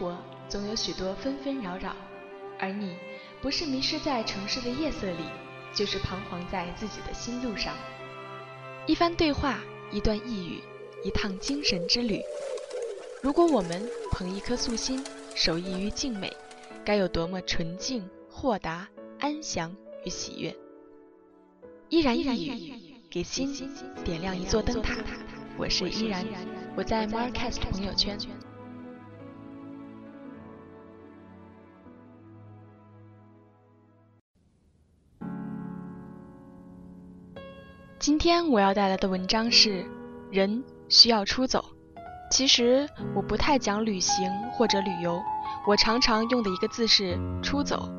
活总有许多纷纷扰扰，而你不是迷失在城市的夜色里，就是彷徨在自己的心路上。一番对话，一段呓语，一趟精神之旅。如果我们捧一颗素心，守益于静美，该有多么纯净、豁达、安详与喜悦！依然一语，给心点亮一座灯塔。我是依然，我在 Marcast 朋友圈。今天我要带来的文章是：人需要出走。其实我不太讲旅行或者旅游，我常常用的一个字是出走。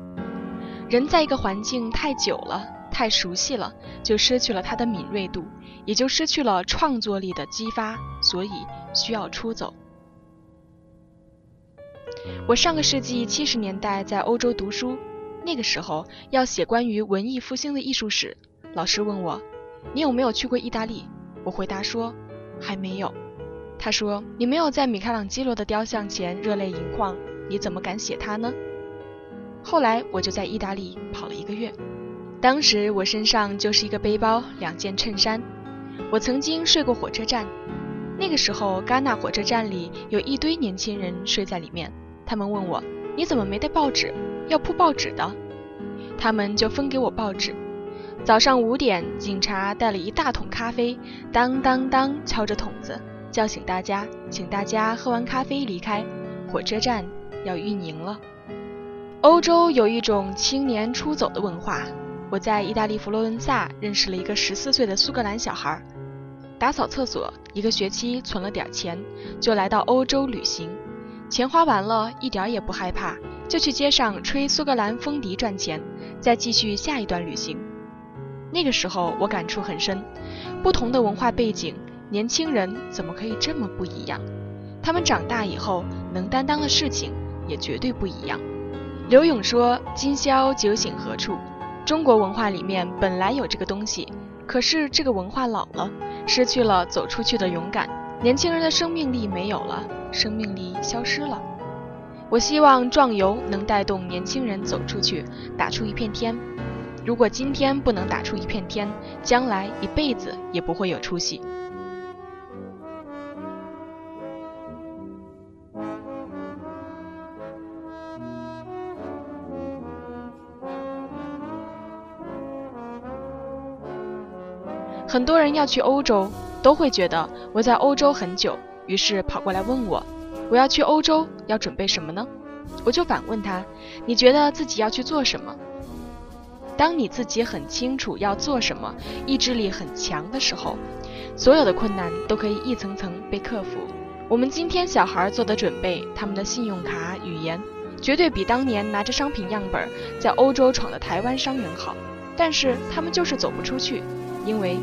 人在一个环境太久了，太熟悉了，就失去了他的敏锐度，也就失去了创作力的激发，所以需要出走。我上个世纪七十年代在欧洲读书，那个时候要写关于文艺复兴的艺术史，老师问我。你有没有去过意大利？我回答说，还没有。他说，你没有在米开朗基罗的雕像前热泪盈眶，你怎么敢写他呢？后来我就在意大利跑了一个月，当时我身上就是一个背包、两件衬衫。我曾经睡过火车站，那个时候戛纳火车站里有一堆年轻人睡在里面。他们问我，你怎么没带报纸？要铺报纸的。他们就分给我报纸。早上五点，警察带了一大桶咖啡，当当当敲着桶子，叫醒大家，请大家喝完咖啡离开。火车站要运营了。欧洲有一种青年出走的文化。我在意大利佛罗伦萨认识了一个十四岁的苏格兰小孩，打扫厕所，一个学期存了点钱，就来到欧洲旅行。钱花完了，一点也不害怕，就去街上吹苏格兰风笛赚钱，再继续下一段旅行。那个时候我感触很深，不同的文化背景，年轻人怎么可以这么不一样？他们长大以后能担当的事情也绝对不一样。刘勇说：“今宵酒醒何处？”中国文化里面本来有这个东西，可是这个文化老了，失去了走出去的勇敢，年轻人的生命力没有了，生命力消失了。我希望壮游能带动年轻人走出去，打出一片天。如果今天不能打出一片天，将来一辈子也不会有出息。很多人要去欧洲，都会觉得我在欧洲很久，于是跑过来问我：我要去欧洲要准备什么呢？我就反问他：你觉得自己要去做什么？当你自己很清楚要做什么，意志力很强的时候，所有的困难都可以一层层被克服。我们今天小孩做的准备，他们的信用卡、语言，绝对比当年拿着商品样本在欧洲闯的台湾商人好。但是他们就是走不出去，因为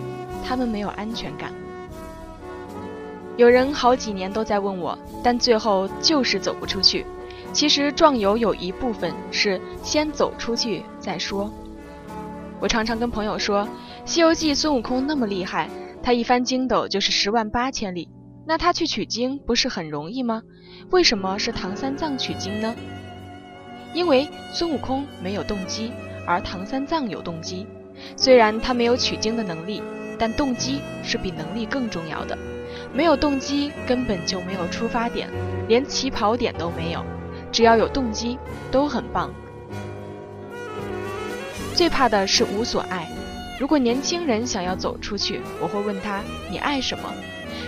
他们没有安全感。有人好几年都在问我，但最后就是走不出去。其实壮游有一部分是先走出去再说。我常常跟朋友说，《西游记》孙悟空那么厉害，他一翻筋斗就是十万八千里，那他去取经不是很容易吗？为什么是唐三藏取经呢？因为孙悟空没有动机，而唐三藏有动机。虽然他没有取经的能力，但动机是比能力更重要的。没有动机，根本就没有出发点，连起跑点都没有。只要有动机，都很棒。最怕的是无所爱。如果年轻人想要走出去，我会问他：你爱什么？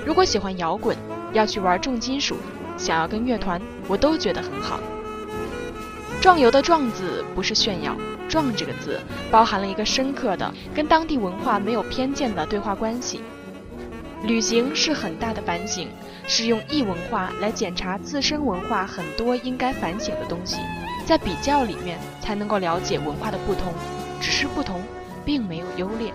如果喜欢摇滚，要去玩重金属，想要跟乐团，我都觉得很好。壮游的“壮”字不是炫耀，“壮”这个字包含了一个深刻的、跟当地文化没有偏见的对话关系。旅行是很大的反省，是用异文化来检查自身文化很多应该反省的东西，在比较里面才能够了解文化的不同。只是不同，并没有优劣。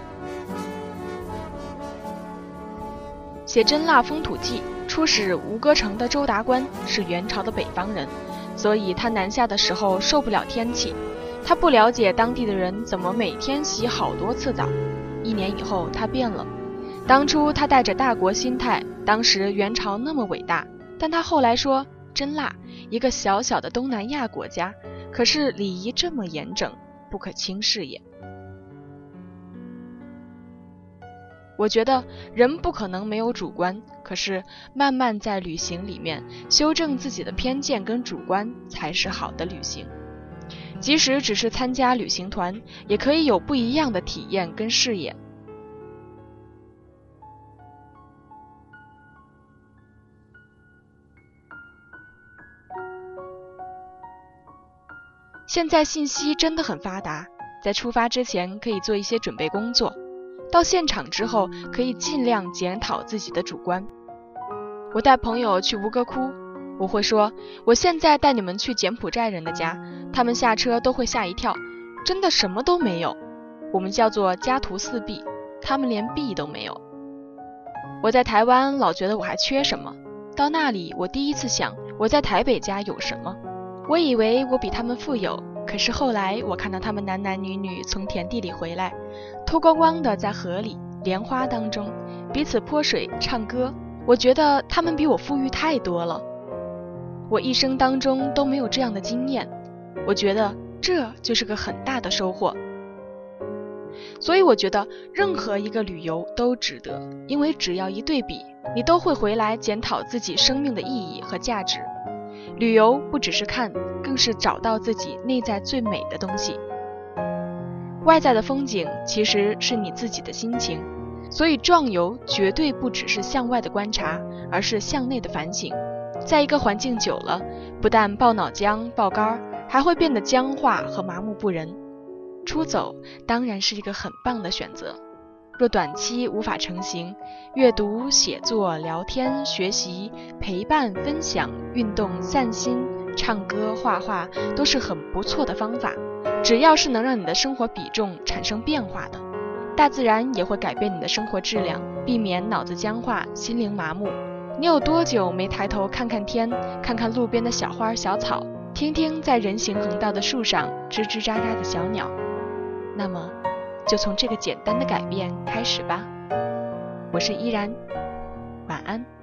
写《真腊风土记》，出使吴哥城的周达观是元朝的北方人，所以他南下的时候受不了天气，他不了解当地的人怎么每天洗好多次澡。一年以后，他变了。当初他带着大国心态，当时元朝那么伟大，但他后来说真腊，一个小小的东南亚国家，可是礼仪这么严整，不可轻视也。我觉得人不可能没有主观，可是慢慢在旅行里面修正自己的偏见跟主观，才是好的旅行。即使只是参加旅行团，也可以有不一样的体验跟视野。现在信息真的很发达，在出发之前可以做一些准备工作。到现场之后，可以尽量检讨自己的主观。我带朋友去吴哥窟，我会说：“我现在带你们去柬埔寨人的家，他们下车都会吓一跳，真的什么都没有。我们叫做家徒四壁，他们连壁都没有。”我在台湾老觉得我还缺什么，到那里我第一次想我在台北家有什么，我以为我比他们富有。可是后来，我看到他们男男女女从田地里回来，脱光光的在河里、莲花当中彼此泼水、唱歌。我觉得他们比我富裕太多了，我一生当中都没有这样的经验。我觉得这就是个很大的收获。所以我觉得任何一个旅游都值得，因为只要一对比，你都会回来检讨自己生命的意义和价值。旅游不只是看，更是找到自己内在最美的东西。外在的风景其实是你自己的心情，所以壮游绝对不只是向外的观察，而是向内的反省。在一个环境久了，不但爆脑浆、爆肝，还会变得僵化和麻木不仁。出走当然是一个很棒的选择。若短期无法成行，阅读、写作、聊天、学习、陪伴、分享、运动、散心、唱歌、画画，都是很不错的方法。只要是能让你的生活比重产生变化的，大自然也会改变你的生活质量，避免脑子僵化、心灵麻木。你有多久没抬头看看天，看看路边的小花小草，听听在人行横道的树上吱吱喳喳的小鸟？那么。就从这个简单的改变开始吧。我是依然，晚安。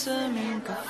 爱就是命格发。